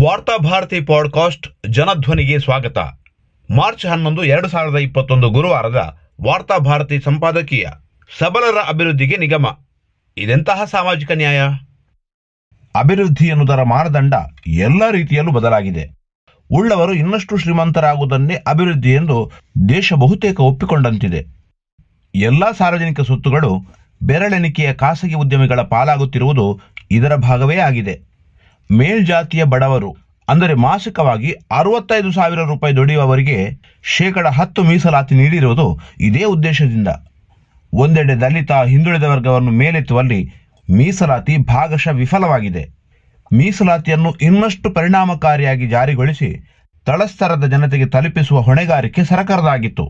Varthabharati podcast ಜನಧ್ವನಿಗೆ ಸ್ವಾಗತ. March ಹನ್ನೊಂದು, ಎರಡು ಸಾವಿರದ ಇಪ್ಪತ್ತೊಂದು ಗುರುವಾರದ ವಾರ್ತಾಭಾರತಿ ಸಂಪಾದಕೀಯ ಸಬಲರ ಅಭಿವೃದ್ಧಿಗೆ ನಿಗಮ. ಇದೆಂತಹ ಸಾಮಾಜಿಕ ನ್ಯಾಯ? ಅಭಿವೃದ್ಧಿ ಎನ್ನುವುದರ ಮಾನದಂಡ ಎಲ್ಲ ರೀತಿಯಲ್ಲೂ ಬದಲಾಗಿದೆ. ಉಳ್ಳವರು ಇನ್ನಷ್ಟು ಶ್ರೀಮಂತರಾಗುವುದನ್ನೇ ಅಭಿವೃದ್ಧಿ ಎಂದು ದೇಶ ಬಹುತೇಕ ಒಪ್ಪಿಕೊಂಡಂತಿದೆ. ಎಲ್ಲ ಸಾರ್ವಜನಿಕ ಸ್ವತ್ತುಗಳು ಬೆರಳೆಣಿಕೆಯ ಖಾಸಗಿ ಉದ್ಯಮಿಗಳ ಪಾಲಾಗುತ್ತಿರುವುದು ಇದರ ಭಾಗವೇ ಆಗಿದೆ. ಮೇಲ್ಜಾತಿಯ ಬಡವರು, ಅಂದರೆ ಮಾಸಿಕವಾಗಿ ಅರವತ್ತೈದು ಸಾವಿರ ರೂಪಾಯಿ ದುಡಿಯುವವರಿಗೆ ಶೇಕಡ ಹತ್ತು ಮೀಸಲಾತಿ ನೀಡಿರುವುದು ಇದೇ ಉದ್ದೇಶದಿಂದ. ಒಂದೆಡೆ ದಲಿತ, ಹಿಂದುಳಿದ ವರ್ಗವನ್ನು ಮೇಲೆತ್ತುವಲ್ಲಿ ಮೀಸಲಾತಿ ಭಾಗಶಃ ವಿಫಲವಾಗಿದೆ. ಮೀಸಲಾತಿಯನ್ನು ಇನ್ನಷ್ಟು ಪರಿಣಾಮಕಾರಿಯಾಗಿ ಜಾರಿಗೊಳಿಸಿ ತಳಸ್ತರದ ಜನತೆಗೆ ತಲುಪಿಸುವ ಹೊಣೆಗಾರಿಕೆ ಸರಕಾರದಾಗಿತ್ತು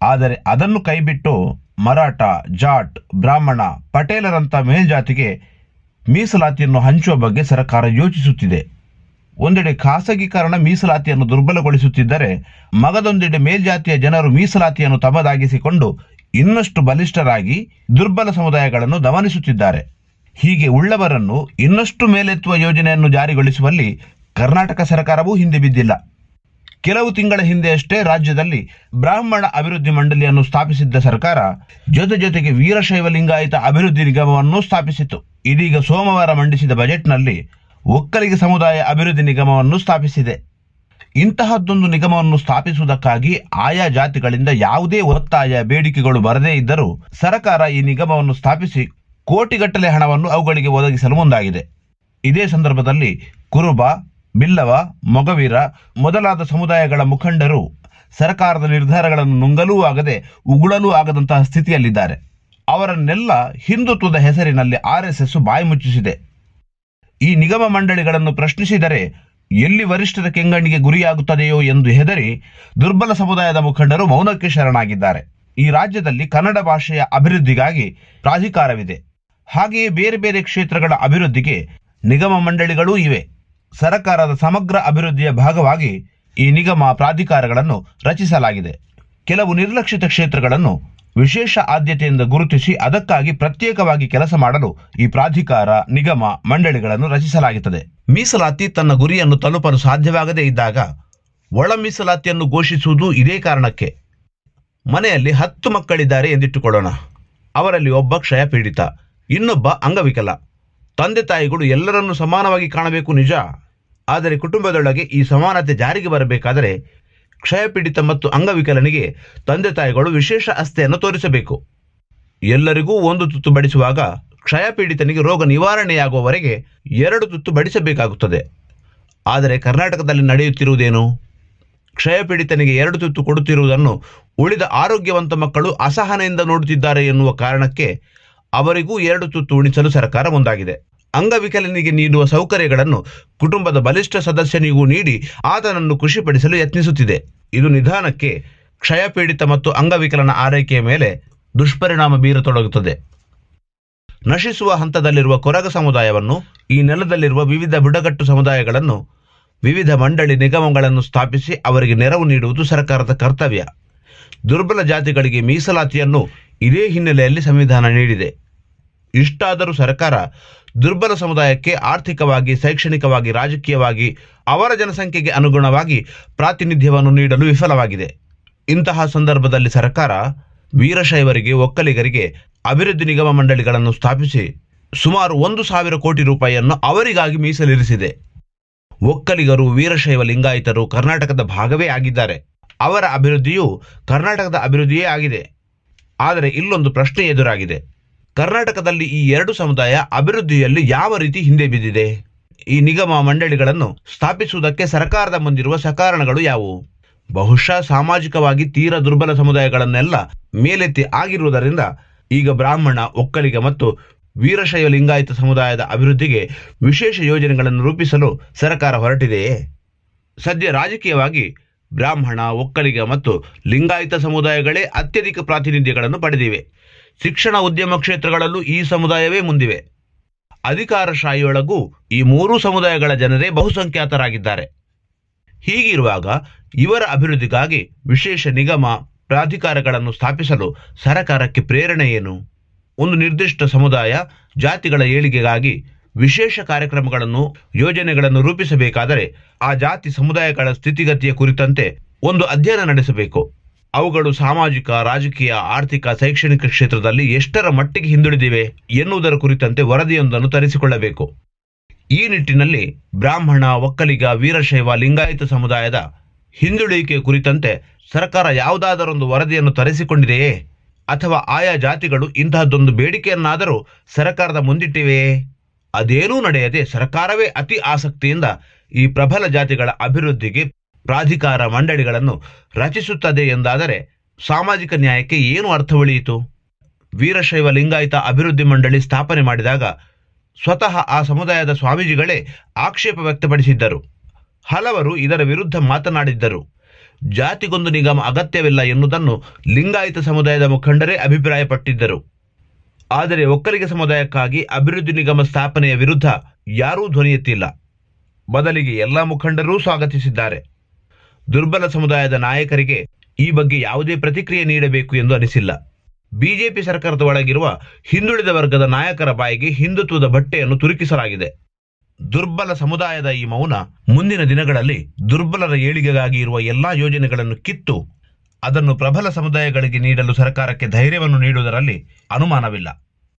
ಆದರೆ ಅದನ್ನು ಕೈಬಿಟ್ಟು ಮರಾಠ, ಜಾಟ್, ಬ್ರಾಹ್ಮಣ, ಪಟೇಲರಂಥ ಮೇಲ್ಜಾತಿಗೆ ಮೀಸಲಾತಿಯನ್ನು ಹಂಚುವ ಬಗ್ಗೆ ಸರ್ಕಾರ ಯೋಚಿಸುತ್ತಿದೆ. ಒಂದೆಡೆ ಖಾಸಗೀಕರಣ ಮೀಸಲಾತಿಯನ್ನು ದುರ್ಬಲಗೊಳಿಸುತ್ತಿದ್ದರೆ ಮಗದೊಂದೆಡೆ ಮೇಲ್ಜಾತಿಯ ಜನರು ಮೀಸಲಾತಿಯನ್ನು ತಮ್ಮದಾಗಿಸಿಕೊಂಡು ಇನ್ನಷ್ಟು ಬಲಿಷ್ಠರಾಗಿ ದುರ್ಬಲ ಸಮುದಾಯಗಳನ್ನು ದಮನಿಸುತ್ತಿದ್ದಾರೆ. ಹೀಗೆ ಉಳ್ಳವರನ್ನು ಇನ್ನಷ್ಟು ಮೇಲೆತ್ತುವ ಯೋಜನೆಯನ್ನು ಜಾರಿಗೊಳಿಸುವಲ್ಲಿ ಕರ್ನಾಟಕ ಸರ್ಕಾರವೂ ಹಿಂದೆ ಬಿದ್ದಿಲ್ಲ. ಕೆಲವು ತಿಂಗಳ ಹಿಂದೆಯಷ್ಟೇ ರಾಜ್ಯದಲ್ಲಿ ಬ್ರಾಹ್ಮಣ ಅಭಿವೃದ್ಧಿ ಮಂಡಳಿಯನ್ನು ಸ್ಥಾಪಿಸಿದ್ದ ಸರ್ಕಾರ ಜೊತೆ ಜೊತೆಗೆ ವೀರಶೈವ ಲಿಂಗಾಯಿತ ಅಭಿವೃದ್ಧಿ ನಿಗಮವನ್ನು ಸ್ಥಾಪಿಸಿತು ಇದೀಗ ಸೋಮವಾರ ಮಂಡಿಸಿದ ಬಜೆಟ್ನಲ್ಲಿ ಒಕ್ಕಲಿಗ ಸಮುದಾಯ ಅಭಿವೃದ್ಧಿ ನಿಗಮವನ್ನು ಸ್ಥಾಪಿಸಿದೆ. ಇಂತಹದ್ದೊಂದು ನಿಗಮವನ್ನು ಸ್ಥಾಪಿಸುವುದಕ್ಕಾಗಿ ಆಯಾ ಜಾತಿಗಳಿಂದ ಯಾವುದೇ ಒತ್ತಾಯ, ಬೇಡಿಕೆಗಳು ಬರದೇ ಇದ್ದರೂ ಸರ್ಕಾರ ಈ ನಿಗಮವನ್ನು ಸ್ಥಾಪಿಸಿ ಕೋಟಿಗಟ್ಟಲೆ ಹಣವನ್ನು ಅವುಗಳಿಗೆ ಒದಗಿಸಲು ಮುಂದಾಗಿದೆ. ಇದೇ ಸಂದರ್ಭದಲ್ಲಿ ಕುರುಬ ಬಿಲ್ಲವ, ಮೊಗವೀರ ಮೊದಲಾದ ಸಮುದಾಯಗಳ ಮುಖಂಡರು ಸರ್ಕಾರದ ನಿರ್ಧಾರಗಳನ್ನು ನುಂಗಲೂ ಆಗದೆ ಉಗುಳಲೂ ಆಗದಂತಹ ಸ್ಥಿತಿಯಲ್ಲಿದ್ದಾರೆ. ಅವರನ್ನೆಲ್ಲ ಹಿಂದುತ್ವದ ಹೆಸರಿನಲ್ಲಿ ಆರ್ಎಸ್ಎಸ್ ಬಾಯಿ ಮುಚ್ಚಿಸಿದೆ. ಈ ನಿಗಮ ಮಂಡಳಿಗಳನ್ನು ಪ್ರಶ್ನಿಸಿದರೆ ಎಲ್ಲಿ ವರಿಷ್ಠರ ಕೆಂಗಣ್ಣಿಗೆ ಗುರಿಯಾಗುತ್ತದೆಯೋ ಎಂದು ಹೆದರಿ ದುರ್ಬಲ ಸಮುದಾಯದ ಮುಖಂಡರು ಮೌನಕ್ಕೆ ಶರಣಾಗಿದ್ದಾರೆ. ಈ ರಾಜ್ಯದಲ್ಲಿ ಕನ್ನಡ ಭಾಷೆಯ ಅಭಿವೃದ್ಧಿಗಾಗಿ ಪ್ರಾಧಿಕಾರವಿದೆ. ಹಾಗೆಯೇ ಬೇರೆ ಬೇರೆ ಕ್ಷೇತ್ರಗಳ ಅಭಿವೃದ್ಧಿಗೆ ನಿಗಮ ಮಂಡಳಿಗಳೂ ಇವೆ. ಸರ್ಕಾರದ ಸಮಗ್ರ ಅಭಿವೃದ್ಧಿಯ ಭಾಗವಾಗಿ ಈ ನಿಗಮ ಪ್ರಾಧಿಕಾರಗಳನ್ನು ರಚಿಸಲಾಗಿದೆ. ಕೆಲವು ನಿರ್ಲಕ್ಷಿತ ಕ್ಷೇತ್ರಗಳನ್ನು ವಿಶೇಷ ಆದ್ಯತೆಯಿಂದ ಗುರುತಿಸಿ ಅದಕ್ಕಾಗಿ ಪ್ರತ್ಯೇಕವಾಗಿ ಕೆಲಸ ಮಾಡಲು ಈ ಪ್ರಾಧಿಕಾರ, ನಿಗಮ, ಮಂಡಳಿಗಳನ್ನು ರಚಿಸಲಾಗುತ್ತದೆ. ಮೀಸಲಾತಿ ತನ್ನ ಗುರಿಯನ್ನು ತಲುಪಲು ಸಾಧ್ಯವಾಗದೇ ಇದ್ದಾಗ ಒಳ ಮೀಸಲಾತಿಯನ್ನು ಘೋಷಿಸುವುದು ಇದೇ ಕಾರಣಕ್ಕೆ. ಮನೆಯಲ್ಲಿ ಹತ್ತು ಮಕ್ಕಳಿದ್ದಾರೆ ಎಂದಿಟ್ಟುಕೊಳ್ಳೋಣ. ಅವರಲ್ಲಿ ಒಬ್ಬ ಕ್ಷಯ ಪೀಡಿತ ಇನ್ನೊಬ್ಬ ಅಂಗವಿಕಲ. ತಂದೆ ತಾಯಿಗಳು ಎಲ್ಲರನ್ನೂ ಸಮಾನವಾಗಿ ಕಾಣಬೇಕು ನಿಜ. ಆದರೆ ಕುಟುಂಬದೊಳಗೆ ಈ ಸಮಾನತೆ ಜಾರಿಗೆ ಬರಬೇಕಾದರೆ ಕ್ಷಯಪೀಡಿತ ಮತ್ತು ಅಂಗವಿಕಲನಿಗೆ ತಂದೆ ತಾಯಿಗಳು ವಿಶೇಷ ಅಸ್ತೆಯನ್ನು ತೋರಿಸಬೇಕು. ಎಲ್ಲರಿಗೂ ಒಂದು ತುತ್ತು ಬಡಿಸುವಾಗ ಕ್ಷಯಪೀಡಿತನಿಗೆ ರೋಗ ನಿವಾರಣೆಯಾಗುವವರೆಗೆ ಎರಡು ತುತ್ತು ಬಡಿಸಬೇಕಾಗುತ್ತದೆ. ಆದರೆ ಕರ್ನಾಟಕದಲ್ಲಿ ನಡೆಯುತ್ತಿರುವುದೇನು? ಕ್ಷಯಪೀಡಿತನಿಗೆ ಎರಡು ತುತ್ತು ಕೊಡುತ್ತಿರುವುದನ್ನು ಉಳಿದ ಆರೋಗ್ಯವಂತ ಮಕ್ಕಳು ಅಸಹನೆಯಿಂದ ನೋಡುತ್ತಿದ್ದಾರೆ ಎನ್ನುವ ಕಾರಣಕ್ಕೆ ಅವರಿಗೂ ಎರಡು ತುತ್ತು ಉಣಿಸಲು ಸರ್ಕಾರ ಮುಂದಾಗಿದೆ. ಅಂಗವಿಕಲನಿಗೆ ನೀಡುವ ಸೌಕರ್ಯಗಳನ್ನು ಕುಟುಂಬದ ಬಲಿಷ್ಠ ಸದಸ್ಯನಿಗೂ ನೀಡಿ ಆತನನ್ನು ಖುಷಿಪಡಿಸಲು ಯತ್ನಿಸುತ್ತಿದೆ. ಇದು ನಿಧಾನಕ್ಕೆ ಕ್ಷಯಪೀಡಿತ ಮತ್ತು ಅಂಗವಿಕಲನ ಆರೈಕೆಯ ಮೇಲೆ ದುಷ್ಪರಿಣಾಮ ಬೀರತೊಡಗುತ್ತದೆ. ನಶಿಸುವ ಹಂತದಲ್ಲಿರುವ ಕೊರಗ ಸಮುದಾಯವನ್ನು, ಈ ನೆಲದಲ್ಲಿರುವ ವಿವಿಧ ಬುಡಕಟ್ಟು ಸಮುದಾಯಗಳನ್ನು, ವಿವಿಧ ಮಂಡಳಿ ನಿಗಮಗಳನ್ನು ಸ್ಥಾಪಿಸಿ ಅವರಿಗೆ ನೆರವು ನೀಡುವುದು ಸರ್ಕಾರದ ಕರ್ತವ್ಯ. ದುರ್ಬಲ ಜಾತಿಗಳಿಗೆ ಮೀಸಲಾತಿಯನ್ನು ಇದೇ ಹಿನ್ನೆಲೆಯಲ್ಲಿ ಸಂವಿಧಾನ ನೀಡಿದೆ. ಇಷ್ಟಾದರೂ ಸರ್ಕಾರ ದುರ್ಬಲ ಸಮುದಾಯಕ್ಕೆ ಆರ್ಥಿಕವಾಗಿ, ಶೈಕ್ಷಣಿಕವಾಗಿ, ರಾಜಕೀಯವಾಗಿ ಅವರ ಜನಸಂಖ್ಯೆಗೆ ಅನುಗುಣವಾಗಿ ಪ್ರಾತಿನಿಧ್ಯವನ್ನು ನೀಡಲು ವಿಫಲವಾಗಿದೆ. ಇಂತಹ ಸಂದರ್ಭದಲ್ಲಿ ಸರ್ಕಾರ ವೀರಶೈವರಿಗೆ, ಒಕ್ಕಲಿಗರಿಗೆ ಅಭಿವೃದ್ಧಿ ನಿಗಮ ಮಂಡಳಿಗಳನ್ನು ಸ್ಥಾಪಿಸಿ ಸುಮಾರು ಒಂದು ಸಾವಿರ ಕೋಟಿ ರೂಪಾಯಿಯನ್ನು ಅವರಿಗಾಗಿ ಮೀಸಲಿರಿಸಿದೆ. ಒಕ್ಕಲಿಗರು, ವೀರಶೈವ ಲಿಂಗಾಯಿತರು ಕರ್ನಾಟಕದ ಭಾಗವೇ ಆಗಿದ್ದಾರೆ. ಅವರ ಅಭಿವೃದ್ಧಿಯು ಕರ್ನಾಟಕದ ಅಭಿವೃದ್ಧಿಯೇ ಆಗಿದೆ. ಆದರೆ ಇಲ್ಲೊಂದು ಪ್ರಶ್ನೆ ಎದುರಾಗಿದೆ. ಕರ್ನಾಟಕದಲ್ಲಿ ಈ ಎರಡು ಸಮುದಾಯ ಅಭಿವೃದ್ಧಿಯಲ್ಲಿ ಯಾವ ರೀತಿ ಹಿಂದೆ ಬಿದ್ದಿದೆ? ಈ ನಿಗಮ ಮಂಡಳಿಗಳನ್ನು ಸ್ಥಾಪಿಸುವುದಕ್ಕೆ ಸರ್ಕಾರದ ಮುಂದಿರುವ ಸಕಾರಣಗಳು ಯಾವುವು? ಬಹುಶಃ ಸಾಮಾಜಿಕವಾಗಿ ತೀರ ದುರ್ಬಲ ಸಮುದಾಯಗಳನ್ನೆಲ್ಲ ಮೇಲೆತ್ತಿ ಆಗಿರುವುದರಿಂದ ಈಗ ಬ್ರಾಹ್ಮಣ, ಒಕ್ಕಲಿಗ ಮತ್ತು ವೀರಶೈವ ಲಿಂಗಾಯತ ಸಮುದಾಯದ ಅಭಿವೃದ್ಧಿಗೆ ವಿಶೇಷ ಯೋಜನೆಗಳನ್ನು ರೂಪಿಸಲು ಸರ್ಕಾರ ಹೊರಟಿದೆಯೇ? ಸದ್ಯ ರಾಜಕೀಯವಾಗಿ ಬ್ರಾಹ್ಮಣ, ಒಕ್ಕಲಿಗ ಮತ್ತು ಲಿಂಗಾಯತ ಸಮುದಾಯಗಳೇ ಅತ್ಯಧಿಕ ಪ್ರಾತಿನಿಧ್ಯಗಳನ್ನು ಪಡೆದಿವೆ. ಶಿಕ್ಷಣ ಉದ್ಯಮ ಕ್ಷೇತ್ರಗಳಲ್ಲೂ ಈ ಸಮುದಾಯವೇ ಮುಂದಿವೆ. ಅಧಿಕಾರಶಾಹಿಯೊಳಗೂ ಈ ಮೂರೂ ಸಮುದಾಯಗಳ ಜನರೇ ಬಹುಸಂಖ್ಯಾತರಾಗಿದ್ದಾರೆ. ಹೀಗಿರುವಾಗ ಇವರ ಅಭಿವೃದ್ಧಿಗಾಗಿ ವಿಶೇಷ ನಿಗಮ, ಪ್ರಾಧಿಕಾರಗಳನ್ನು ಸ್ಥಾಪಿಸಲು ಸರಕಾರಕ್ಕೆ ಪ್ರೇರಣೆ ಏನು? ಒಂದು ನಿರ್ದಿಷ್ಟ ಸಮುದಾಯ ಜಾತಿಗಳ ಏಳಿಗೆಗಾಗಿ ವಿಶೇಷ ಕಾರ್ಯಕ್ರಮಗಳನ್ನು, ಯೋಜನೆಗಳನ್ನು ರೂಪಿಸಬೇಕಾದರೆ ಆ ಜಾತಿ ಸಮುದಾಯಗಳ ಸ್ಥಿತಿಗತಿಯ ಕುರಿತಂತೆ ಒಂದು ಅಧ್ಯಯನ ನಡೆಸಬೇಕು. ಅವುಗಳು ಸಾಮಾಜಿಕ, ರಾಜಕೀಯ, ಆರ್ಥಿಕ, ಶೈಕ್ಷಣಿಕ ಕ್ಷೇತ್ರದಲ್ಲಿ ಎಷ್ಟರ ಮಟ್ಟಿಗೆ ಹಿಂದುಳಿದಿವೆ ಎನ್ನುವುದರ ಕುರಿತಂತೆ ವರದಿಯೊಂದನ್ನು ತರಿಸಿಕೊಳ್ಳಬೇಕು. ಈ ನಿಟ್ಟಿನಲ್ಲಿ ಬ್ರಾಹ್ಮಣ, ಒಕ್ಕಲಿಗ, ವೀರಶೈವ, ಲಿಂಗಾಯತ ಸಮುದಾಯದ ಹಿಂದುಳಿಕೆ ಕುರಿತಂತೆ ಸರ್ಕಾರ ಯಾವುದಾದರೊಂದು ವರದಿಯನ್ನು ತರಿಸಿಕೊಂಡಿದೆಯೇ? ಅಥವಾ ಆಯಾ ಜಾತಿಗಳು ಇಂತಹದ್ದೊಂದು ಬೇಡಿಕೆಯನ್ನಾದರೂ ಸರ್ಕಾರದ ಮುಂದಿಟ್ಟಿವೆಯೇ? ಅದೇನೂ ನಡೆಯದೆ ಸರ್ಕಾರವೇ ಅತಿ ಆಸಕ್ತಿಯಿಂದ ಈ ಪ್ರಬಲ ಜಾತಿಗಳ ಅಭಿವೃದ್ಧಿಗೆ ಪ್ರಾಧಿಕಾರ ಮಂಡಳಿಗಳನ್ನು ರಚಿಸುತ್ತದೆ ಎಂದಾದರೆ ಸಾಮಾಜಿಕ ನ್ಯಾಯಕ್ಕೆ ಏನು ಅರ್ಥ ಉಳಿಯಿತು? ವೀರಶೈವ ಲಿಂಗಾಯತ ಅಭಿವೃದ್ಧಿ ಮಂಡಳಿ ಸ್ಥಾಪನೆ ಮಾಡಿದಾಗ ಸ್ವತಃ ಆ ಸಮುದಾಯದ ಸ್ವಾಮೀಜಿಗಳೇ ಆಕ್ಷೇಪ ವ್ಯಕ್ತಪಡಿಸಿದ್ದರು. ಹಲವರು ಇದರ ವಿರುದ್ಧ ಮಾತನಾಡಿದ್ದರು. ಜಾತಿಗೊಂದು ನಿಗಮ ಅಗತ್ಯವಿಲ್ಲ ಎನ್ನುವುದನ್ನು ಲಿಂಗಾಯತ ಸಮುದಾಯದ ಮುಖಂಡರೇ ಅಭಿಪ್ರಾಯಪಟ್ಟಿದ್ದರು. ಆದರೆ ಒಕ್ಕಲಿಗ ಸಮುದಾಯಕ್ಕಾಗಿ ಅಭಿವೃದ್ಧಿ ನಿಗಮ ಸ್ಥಾಪನೆಯ ವಿರುದ್ಧ ಯಾರೂ ಧ್ವನಿ ಎತ್ತಿಲ್ಲ. ಬದಲಿಗೆ ಎಲ್ಲ ಮುಖಂಡರೂ ಸ್ವಾಗತಿಸಿದ್ದಾರೆ. ದುರ್ಬಲ ಸಮುದಾಯದ ನಾಯಕರಿಗೆ ಈ ಬಗ್ಗೆ ಯಾವುದೇ ಪ್ರತಿಕ್ರಿಯೆ ನೀಡಬೇಕು ಎಂದು ಅನಿಸಿಲ್ಲ. ಬಿಜೆಪಿ ಸರ್ಕಾರದ ಒಳಗಿರುವ ಹಿಂದುಳಿದ ವರ್ಗದ ನಾಯಕರ ಬಾಯಿಗೆ ಹಿಂದುತ್ವದ ಬಟ್ಟೆಯನ್ನು ತುರುಕಿಸಲಾಗಿದೆ. ದುರ್ಬಲ ಸಮುದಾಯದ ಈ ಮೌನ ಮುಂದಿನ ದಿನಗಳಲ್ಲಿ ದುರ್ಬಲರ ಏಳಿಗೆಗಾಗಿ ಇರುವ ಎಲ್ಲಾ ಯೋಜನೆಗಳನ್ನು ಕಿತ್ತು ಅದನ್ನು ಪ್ರಬಲ ಸಮುದಾಯಗಳಿಗೆ ನೀಡಲು ಸರ್ಕಾರಕ್ಕೆ ಧೈರ್ಯವನ್ನು ನೀಡುವುದರಲ್ಲಿ ಅನುಮಾನವಿಲ್ಲ.